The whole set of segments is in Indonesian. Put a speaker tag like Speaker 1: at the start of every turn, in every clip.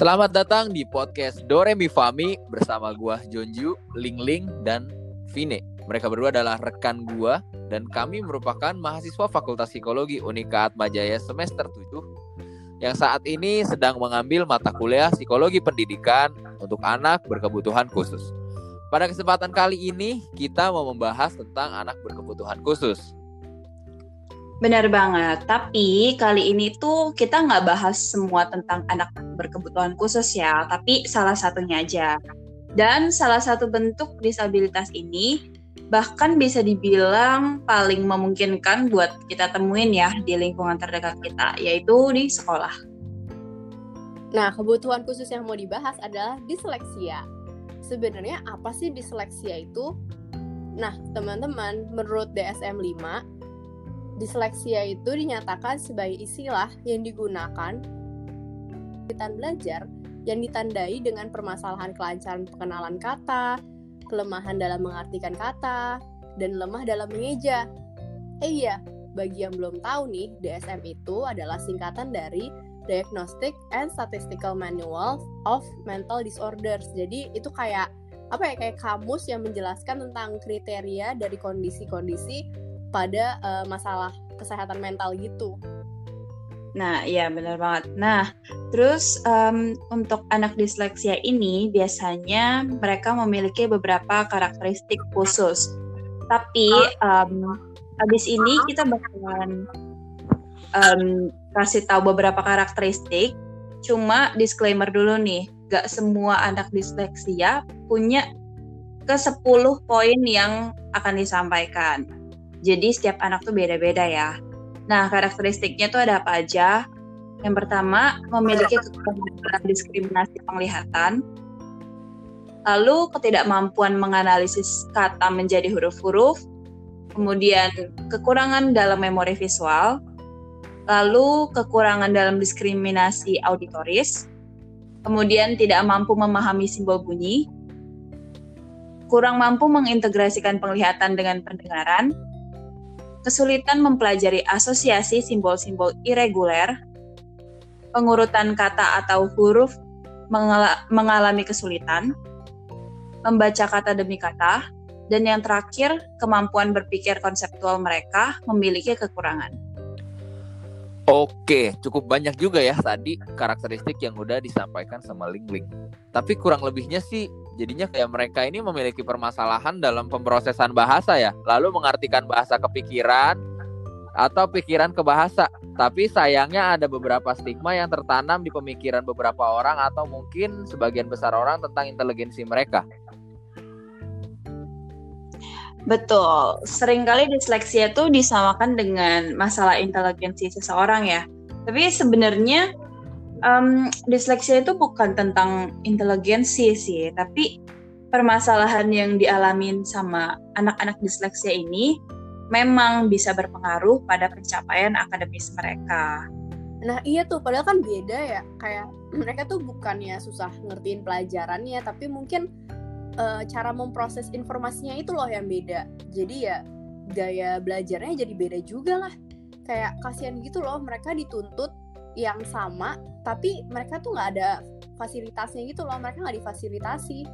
Speaker 1: Selamat datang di podcast Doremi Fami bersama gua Jonju, Ling Ling, dan Vine. Mereka berdua adalah rekan gua dan kami merupakan mahasiswa Fakultas Psikologi Unika Atmajaya semester 7 yang saat ini sedang mengambil mata kuliah Psikologi Pendidikan untuk anak berkebutuhan khusus. Pada kesempatan kali ini kita mau membahas tentang anak berkebutuhan khusus.
Speaker 2: Benar banget, tapi kali ini tuh kita nggak bahas semua tentang anak berkebutuhan khusus ya, tapi salah satunya aja. Dan salah satu bentuk disabilitas ini bahkan bisa dibilang paling memungkinkan buat kita temuin ya di lingkungan terdekat kita, yaitu di sekolah.
Speaker 3: Nah, kebutuhan khusus yang mau dibahas adalah disleksia. Sebenarnya apa sih disleksia itu? Nah, teman-teman, menurut DSM 5, Disleksia itu dinyatakan sebagai istilah yang digunakan kesulitan belajar yang ditandai dengan permasalahan kelancaran pengenalan kata, kelemahan dalam mengartikan kata, dan lemah dalam mengeja. Eh iya, bagi yang belum tahu nih, DSM itu adalah singkatan dari Diagnostic and Statistical Manual of Mental Disorders. Jadi itu kayak apa ya kayak kamus yang menjelaskan tentang kriteria dari kondisi-kondisi pada uh, masalah kesehatan mental gitu.
Speaker 2: Nah, iya benar banget. Nah, terus um, untuk anak disleksia ini biasanya mereka memiliki beberapa karakteristik khusus. Tapi um, habis ini kita bakalan um, kasih tahu beberapa karakteristik. Cuma disclaimer dulu nih, gak semua anak disleksia punya ke 10 poin yang akan disampaikan. Jadi setiap anak tuh beda-beda ya. Nah, karakteristiknya tuh ada apa aja? Yang pertama, memiliki kekurangan diskriminasi penglihatan. Lalu, ketidakmampuan menganalisis kata menjadi huruf-huruf. Kemudian, kekurangan dalam memori visual. Lalu, kekurangan dalam diskriminasi auditoris. Kemudian, tidak mampu memahami simbol bunyi. Kurang mampu mengintegrasikan penglihatan dengan pendengaran kesulitan mempelajari asosiasi simbol-simbol irreguler, pengurutan kata atau huruf mengalami kesulitan, membaca kata demi kata, dan yang terakhir, kemampuan berpikir konseptual mereka memiliki kekurangan.
Speaker 1: Oke, cukup banyak juga ya tadi karakteristik yang udah disampaikan sama Ling Ling. Tapi kurang lebihnya sih jadinya kayak mereka ini memiliki permasalahan dalam pemrosesan bahasa ya. Lalu mengartikan bahasa ke pikiran atau pikiran ke bahasa tapi sayangnya ada beberapa stigma yang tertanam di pemikiran beberapa orang atau mungkin sebagian besar orang tentang inteligensi mereka.
Speaker 2: Betul, sering kali disleksia itu disamakan dengan masalah inteligensi seseorang ya. Tapi sebenarnya um, disleksia itu bukan tentang inteligensi sih, tapi permasalahan yang dialamin sama anak-anak disleksia ini memang bisa berpengaruh pada pencapaian akademis mereka.
Speaker 3: Nah iya tuh, padahal kan beda ya. Kayak mereka tuh bukannya susah ngertiin pelajarannya, tapi mungkin uh, cara memproses informasinya itu loh yang beda. Jadi ya gaya belajarnya jadi beda juga lah. Kayak kasihan gitu loh, mereka dituntut yang sama tapi mereka tuh nggak ada fasilitasnya gitu loh mereka nggak difasilitasi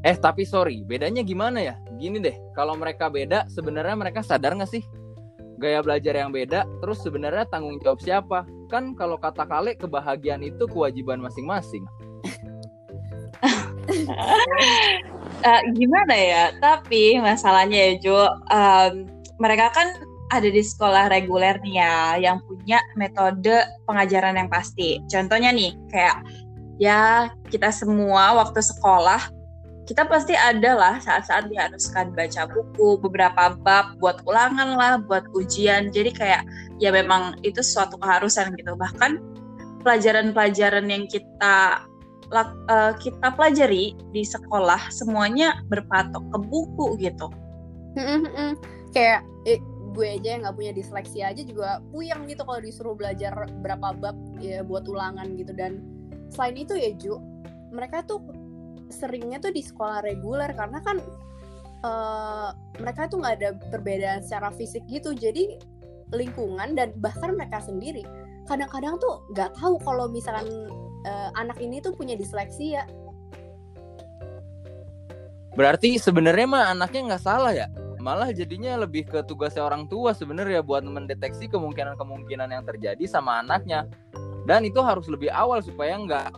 Speaker 1: Eh tapi sorry, bedanya gimana ya? Gini deh, kalau mereka beda, sebenarnya mereka sadar nggak sih gaya belajar yang beda? Terus sebenarnya tanggung jawab siapa? Kan kalau kata Kale, kebahagiaan itu kewajiban masing-masing
Speaker 2: uh, gimana ya? Tapi masalahnya ya Jo, um, mereka kan ada di sekolah reguler nih ya, yang punya metode pengajaran yang pasti. Contohnya nih, kayak ya kita semua waktu sekolah kita pasti ada lah saat-saat diharuskan baca buku beberapa bab buat ulangan lah buat ujian jadi kayak ya memang itu suatu keharusan gitu bahkan pelajaran-pelajaran yang kita uh, kita pelajari di sekolah semuanya berpatok ke buku gitu.
Speaker 3: Kayak eh, gue aja yang nggak punya disleksia aja juga puyeng gitu kalau disuruh belajar berapa bab ya buat ulangan gitu. Dan selain itu ya Ju mereka tuh seringnya tuh di sekolah reguler karena kan uh, mereka tuh nggak ada perbedaan secara fisik gitu. Jadi lingkungan dan bahkan mereka sendiri kadang-kadang tuh nggak tahu kalau misalkan uh, anak ini tuh punya disleksia.
Speaker 1: Berarti sebenarnya mah anaknya nggak salah ya? Malah jadinya lebih ke tugasnya orang tua sebenarnya buat mendeteksi kemungkinan-kemungkinan yang terjadi sama anaknya. Dan itu harus lebih awal supaya nggak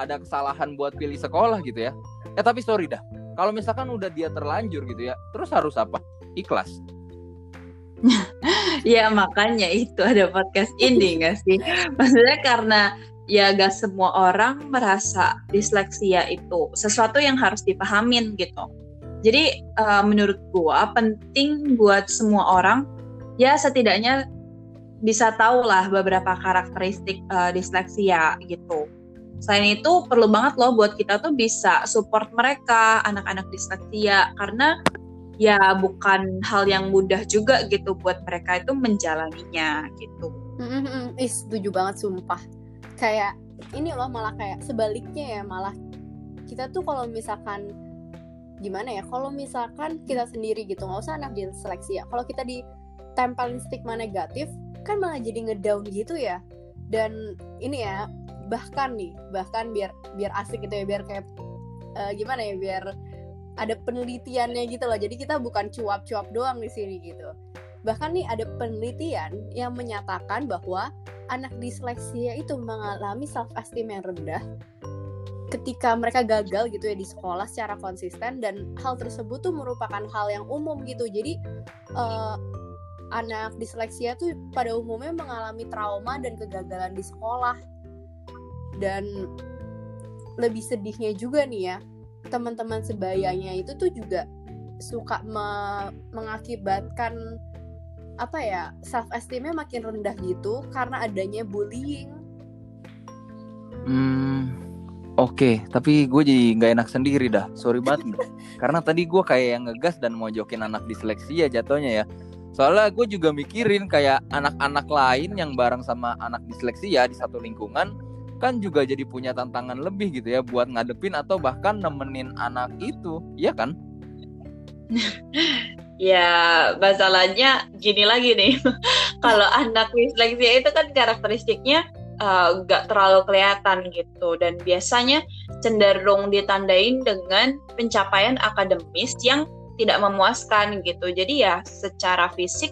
Speaker 1: ada kesalahan buat pilih sekolah gitu ya. Eh tapi sorry dah. Kalau misalkan udah dia terlanjur gitu ya terus harus apa? Ikhlas.
Speaker 2: Ya makanya itu ada podcast ini gak sih? Maksudnya karena ya gak semua orang merasa disleksia itu sesuatu yang harus dipahamin gitu jadi uh, menurut gua penting buat semua orang ya setidaknya bisa tahu lah beberapa karakteristik uh, disleksia gitu. Selain itu perlu banget loh buat kita tuh bisa support mereka anak-anak disleksia karena ya bukan hal yang mudah juga gitu buat mereka itu menjalaninya gitu.
Speaker 3: Mm-hmm. Ih, setuju banget sumpah. Kayak ini loh malah kayak sebaliknya ya malah kita tuh kalau misalkan gimana ya kalau misalkan kita sendiri gitu nggak usah anak seleksi ya kalau kita ditempelin stigma negatif kan malah jadi ngedown gitu ya. Dan ini ya bahkan nih bahkan biar biar asik gitu ya biar kayak uh, gimana ya biar ada penelitiannya gitu loh. Jadi kita bukan cuap-cuap doang di sini gitu bahkan nih ada penelitian yang menyatakan bahwa anak disleksia itu mengalami self esteem yang rendah ketika mereka gagal gitu ya di sekolah secara konsisten dan hal tersebut tuh merupakan hal yang umum gitu. Jadi uh, anak disleksia tuh pada umumnya mengalami trauma dan kegagalan di sekolah. Dan lebih sedihnya juga nih ya teman-teman sebayanya itu tuh juga suka me mengakibatkan apa ya self esteemnya makin rendah gitu karena adanya bullying.
Speaker 1: Hmm, Oke, tapi gue jadi nggak enak sendiri dah. Sorry banget. Karena tadi gue kayak yang ngegas dan mau jokin anak disleksia jatuhnya ya. Soalnya gue juga mikirin kayak anak-anak lain yang bareng sama anak disleksia di satu lingkungan kan juga jadi punya tantangan lebih gitu ya buat ngadepin atau bahkan nemenin anak itu, iya kan?
Speaker 2: ya masalahnya gini lagi nih. Kalau anak disleksia itu kan karakteristiknya Eh, nggak uh, terlalu kelihatan gitu. Dan biasanya cenderung ditandain dengan pencapaian akademis yang tidak memuaskan gitu. Jadi ya secara fisik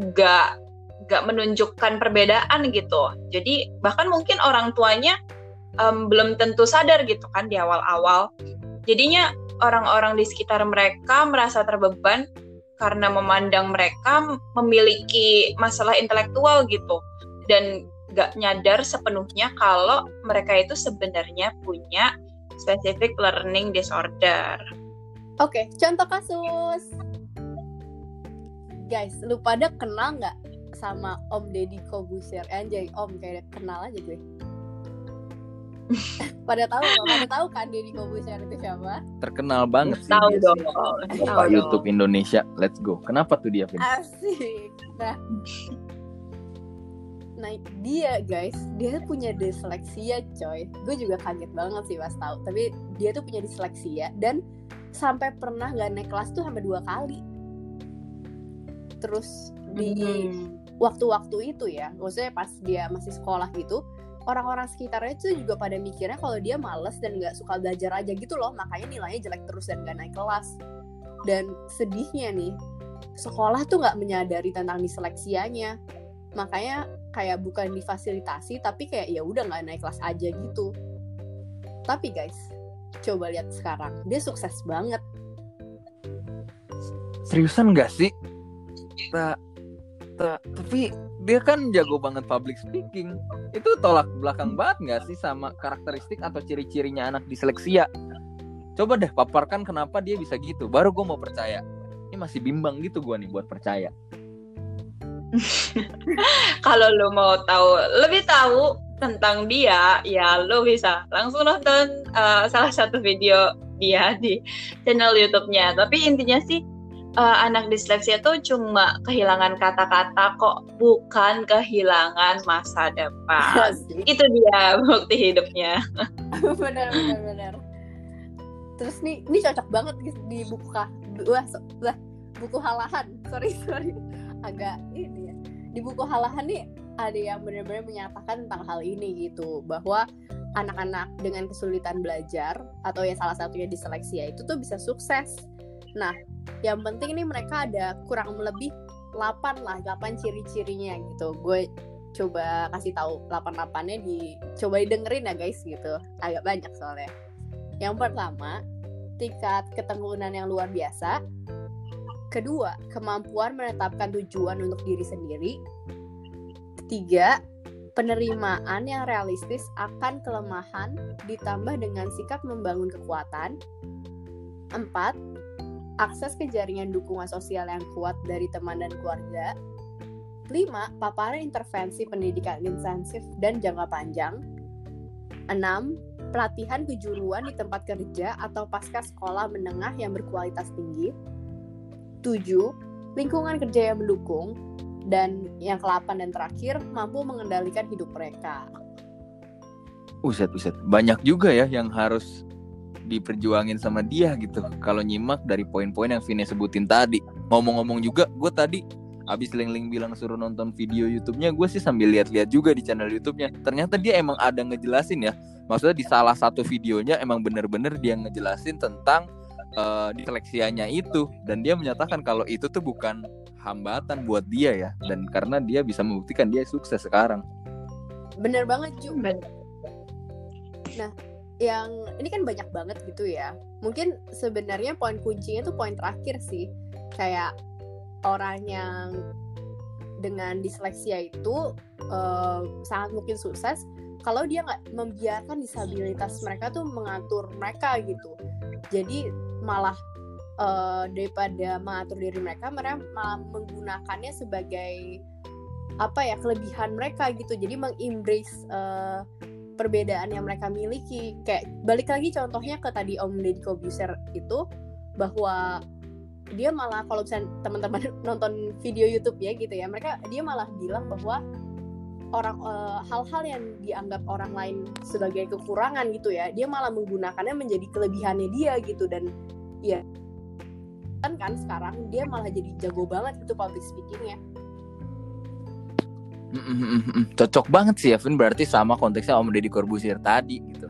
Speaker 2: nggak nggak menunjukkan perbedaan gitu. Jadi bahkan mungkin orang tuanya um, belum tentu sadar gitu kan di awal-awal. Jadinya orang-orang di sekitar mereka merasa terbeban karena memandang mereka memiliki masalah intelektual gitu dan gak nyadar sepenuhnya kalau mereka itu sebenarnya punya specific learning disorder.
Speaker 3: Oke, okay, contoh kasus. Guys, lu pada kenal nggak sama Om Deddy Kobusier? Anjay, Om kayak kenal aja gue. pada tahu? Pada tahu kan Deddy Kobusier itu siapa?
Speaker 1: Terkenal banget sih.
Speaker 2: Tahu dong.
Speaker 1: Bapak YouTube Indonesia. Let's go. Kenapa tuh dia? Vin?
Speaker 3: Asik. Nah, Nah dia guys, dia punya disleksia coy. Gue juga kaget banget sih pas tahu. Tapi dia tuh punya disleksia dan sampai pernah nggak naik kelas tuh sampai dua kali. Terus di waktu-waktu hmm. itu ya, maksudnya pas dia masih sekolah gitu, orang-orang sekitarnya tuh juga pada mikirnya kalau dia males dan nggak suka belajar aja gitu loh, makanya nilainya jelek terus dan nggak naik kelas. Dan sedihnya nih, sekolah tuh nggak menyadari tentang disleksianya makanya kayak bukan difasilitasi tapi kayak ya udah nggak naik kelas aja gitu. Tapi guys coba lihat sekarang dia sukses banget.
Speaker 1: Seriusan nggak sih ta, tapi dia kan jago banget public speaking. Itu tolak belakang banget nggak sih sama karakteristik atau ciri-cirinya anak disleksia? Coba deh paparkan kenapa dia bisa gitu. Baru gue mau percaya. Ini masih bimbang gitu gue nih buat percaya.
Speaker 2: Kalau lo mau tahu lebih tahu tentang dia, ya lo bisa langsung nonton uh, salah satu video dia di channel YouTube-nya. Tapi intinya sih uh, anak disleksia tuh cuma kehilangan kata-kata kok, bukan kehilangan masa depan. Itu dia bukti hidupnya.
Speaker 3: benar benar benar. Terus nih, ini cocok banget di buku wah, so, wah buku halahan sorry sorry agak ini ya di buku halahan nih ada yang benar-benar menyatakan tentang hal ini gitu bahwa anak-anak dengan kesulitan belajar atau ya salah satunya diseleksia itu tuh bisa sukses. Nah, yang penting nih mereka ada kurang lebih 8 lah, 8 ciri-cirinya gitu. Gue coba kasih tahu 8-8-nya di coba didengerin ya guys gitu. Agak banyak soalnya. Yang pertama, tingkat ketekunan yang luar biasa. Kedua, kemampuan menetapkan tujuan untuk diri sendiri. Ketiga, penerimaan yang realistis akan kelemahan ditambah dengan sikap membangun kekuatan. Empat, akses ke jaringan dukungan sosial yang kuat dari teman dan keluarga. Lima, paparan intervensi pendidikan intensif dan jangka panjang. Enam, pelatihan kejuruan di tempat kerja atau pasca sekolah menengah yang berkualitas tinggi. Tujuh, lingkungan kerja yang mendukung, dan yang kelapan dan terakhir mampu mengendalikan hidup mereka.
Speaker 1: Uset, uset. Banyak juga ya yang harus diperjuangin sama dia gitu. Kalau nyimak dari poin-poin yang Vini sebutin tadi. Ngomong-ngomong juga, gue tadi abis Ling-Ling bilang suruh nonton video YouTube-nya, gue sih sambil lihat-lihat juga di channel YouTube-nya. Ternyata dia emang ada ngejelasin ya. Maksudnya di salah satu videonya emang bener-bener dia ngejelasin tentang uh, diseleksianya itu. Dan dia menyatakan kalau itu tuh bukan hambatan buat dia ya dan karena dia bisa membuktikan dia sukses sekarang
Speaker 3: bener banget Ju nah yang ini kan banyak banget gitu ya. Mungkin sebenarnya poin kuncinya tuh poin terakhir sih. Kayak orang yang dengan disleksia itu uh, sangat mungkin sukses kalau dia nggak membiarkan disabilitas mereka tuh mengatur mereka gitu. Jadi malah uh, daripada mengatur diri mereka mereka malah menggunakannya sebagai apa ya kelebihan mereka gitu. Jadi mengembrace uh, perbedaan yang mereka miliki. Kayak balik lagi contohnya ke tadi Om Deddy Kobuser itu bahwa dia malah kalau misalnya teman-teman nonton video YouTube ya gitu ya mereka dia malah bilang bahwa orang uh, hal-hal yang dianggap orang lain sebagai kekurangan gitu ya dia malah menggunakannya menjadi kelebihannya dia gitu. Dan ya kan kan sekarang dia malah jadi jago banget gitu public speakingnya
Speaker 1: cocok banget sih Evan berarti sama konteksnya Om Deddy Corbuzier tadi gitu.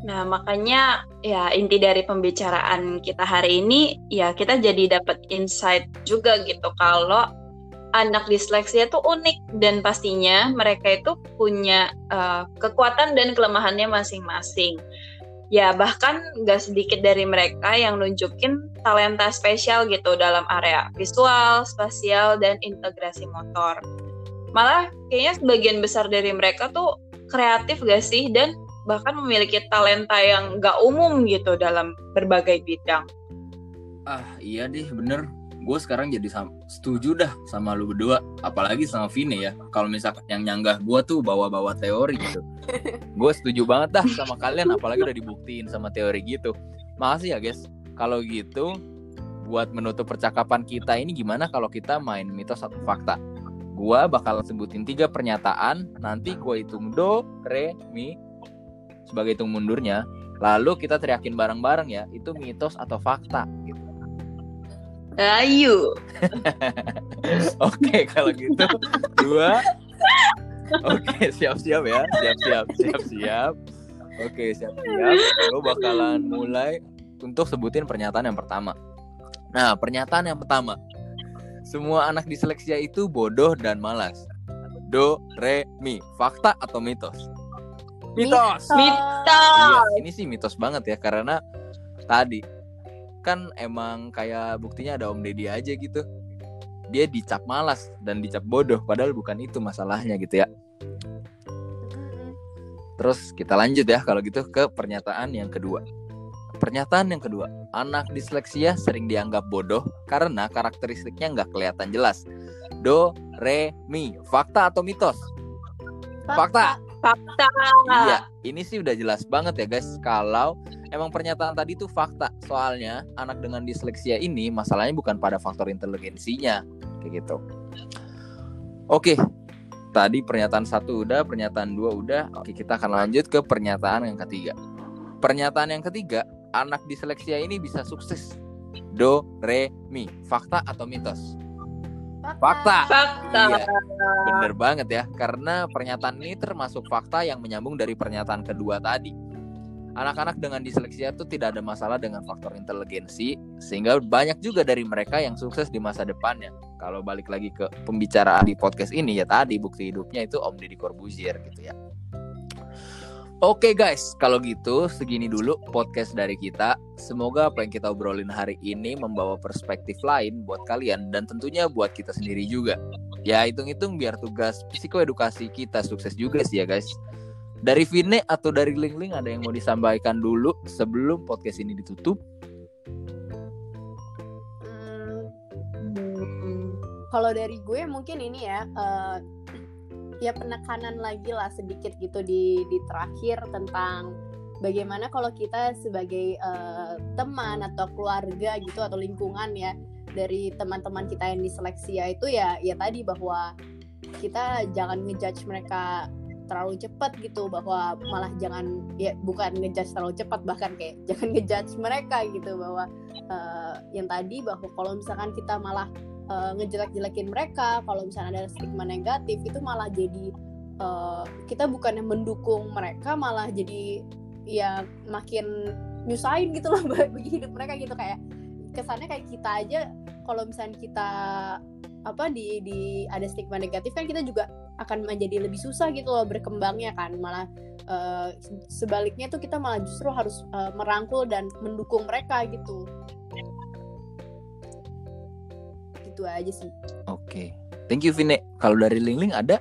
Speaker 2: Nah, makanya ya inti dari pembicaraan kita hari ini ya kita jadi dapat insight juga gitu. Kalau anak disleksia itu unik dan pastinya mereka itu punya uh, kekuatan dan kelemahannya masing-masing ya bahkan gak sedikit dari mereka yang nunjukin talenta spesial gitu dalam area visual, spasial, dan integrasi motor. Malah kayaknya sebagian besar dari mereka tuh kreatif gak sih? Dan bahkan memiliki talenta yang gak umum gitu dalam berbagai bidang.
Speaker 1: Ah iya deh bener. Gue sekarang jadi setuju dah sama lu berdua. Apalagi sama Vine ya. Kalau misalkan yang nyanggah gue tuh bawa-bawa teori gitu gue setuju banget dah sama kalian apalagi udah dibuktiin sama teori gitu. Makasih ya guys. Kalau gitu buat menutup percakapan kita ini gimana kalau kita main mitos atau fakta? Gue bakal sebutin tiga pernyataan nanti gue hitung do re mi sebagai hitung mundurnya. Lalu kita teriakin bareng-bareng ya itu mitos atau fakta gitu.
Speaker 2: Ayu.
Speaker 1: Oke, kalau gitu. Dua. Oke, siap-siap ya. Siap-siap, siap-siap. Oke, siap-siap. Gue bakalan mulai untuk sebutin pernyataan yang pertama. Nah, pernyataan yang pertama. Semua anak diseleksia itu bodoh dan malas. Do, re, mi. Fakta atau mitos?
Speaker 2: Mitos.
Speaker 1: Mitos. Iya, ini sih mitos banget ya karena tadi kan emang kayak buktinya ada Om Deddy aja gitu dia dicap malas dan dicap bodoh padahal bukan itu masalahnya gitu ya terus kita lanjut ya kalau gitu ke pernyataan yang kedua. Pernyataan yang kedua anak disleksia sering dianggap bodoh karena karakteristiknya nggak kelihatan jelas. Do re mi fakta atau mitos? Fakta.
Speaker 2: Fakta.
Speaker 1: Iya ini sih udah jelas banget ya guys. Kalau emang pernyataan tadi itu fakta soalnya anak dengan disleksia ini masalahnya bukan pada faktor inteligensinya kayak gitu. Oke tadi pernyataan satu udah pernyataan dua udah oke kita akan lanjut ke pernyataan yang ketiga Pernyataan yang ketiga, anak disleksia ini bisa sukses. Do, re, mi. Fakta atau mitos? Fakta.
Speaker 2: Fakta.
Speaker 1: Iya, bener banget ya. Karena pernyataan ini termasuk fakta yang menyambung dari pernyataan kedua tadi. Anak-anak dengan disleksia itu tidak ada masalah dengan faktor inteligensi, sehingga banyak juga dari mereka yang sukses di masa depannya. Kalau balik lagi ke pembicaraan di podcast ini ya tadi bukti hidupnya itu Om Deddy Corbuzier gitu ya. Oke guys, kalau gitu segini dulu podcast dari kita. Semoga apa yang kita obrolin hari ini membawa perspektif lain buat kalian dan tentunya buat kita sendiri juga. Ya hitung-hitung biar tugas psikoedukasi kita sukses juga sih ya guys. Dari Vine atau dari Ling Ling ada yang mau disampaikan dulu sebelum podcast ini ditutup?
Speaker 3: Kalau dari gue mungkin ini ya uh, ya penekanan lagi lah sedikit gitu di di terakhir tentang bagaimana kalau kita sebagai uh, teman atau keluarga gitu atau lingkungan ya dari teman-teman kita yang diseleksi ya itu ya ya tadi bahwa kita jangan ngejudge mereka terlalu cepat gitu bahwa malah jangan ya bukan ngejudge terlalu cepat bahkan kayak jangan ngejudge mereka gitu bahwa uh, yang tadi bahwa kalau misalkan kita malah uh, ngejelek-jelekin mereka. Kalau misalnya ada stigma negatif itu malah jadi uh, kita bukan yang mendukung mereka malah jadi ya makin nyusahin gitu loh bagi hidup mereka gitu. Kayak kesannya kayak kita aja kalau misalnya kita apa di di ada stigma negatif kan kita juga akan menjadi lebih susah gitu loh berkembangnya kan. Malah uh, sebaliknya tuh kita malah justru harus uh, merangkul dan mendukung mereka gitu gitu aja sih.
Speaker 1: Oke. Okay. Thank you Vine. Kalau dari Ling Ling ada?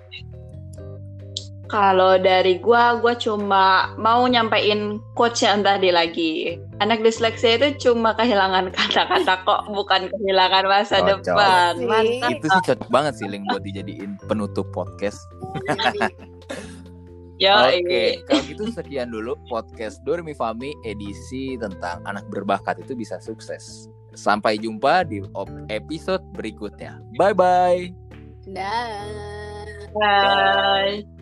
Speaker 2: Kalau dari gua, gua cuma mau nyampein quotes yang tadi lagi. Anak disleksia itu cuma kehilangan kata-kata kok, bukan kehilangan masa cocok. depan.
Speaker 1: Mantap. Itu sih cocok banget sih Ling buat dijadiin penutup podcast.
Speaker 2: Ya,
Speaker 1: Oke, okay. kalau gitu sekian dulu podcast Dormi Fami edisi tentang anak berbakat itu bisa sukses. Sampai jumpa di episode berikutnya. Bye bye.
Speaker 3: Dah.
Speaker 2: Bye.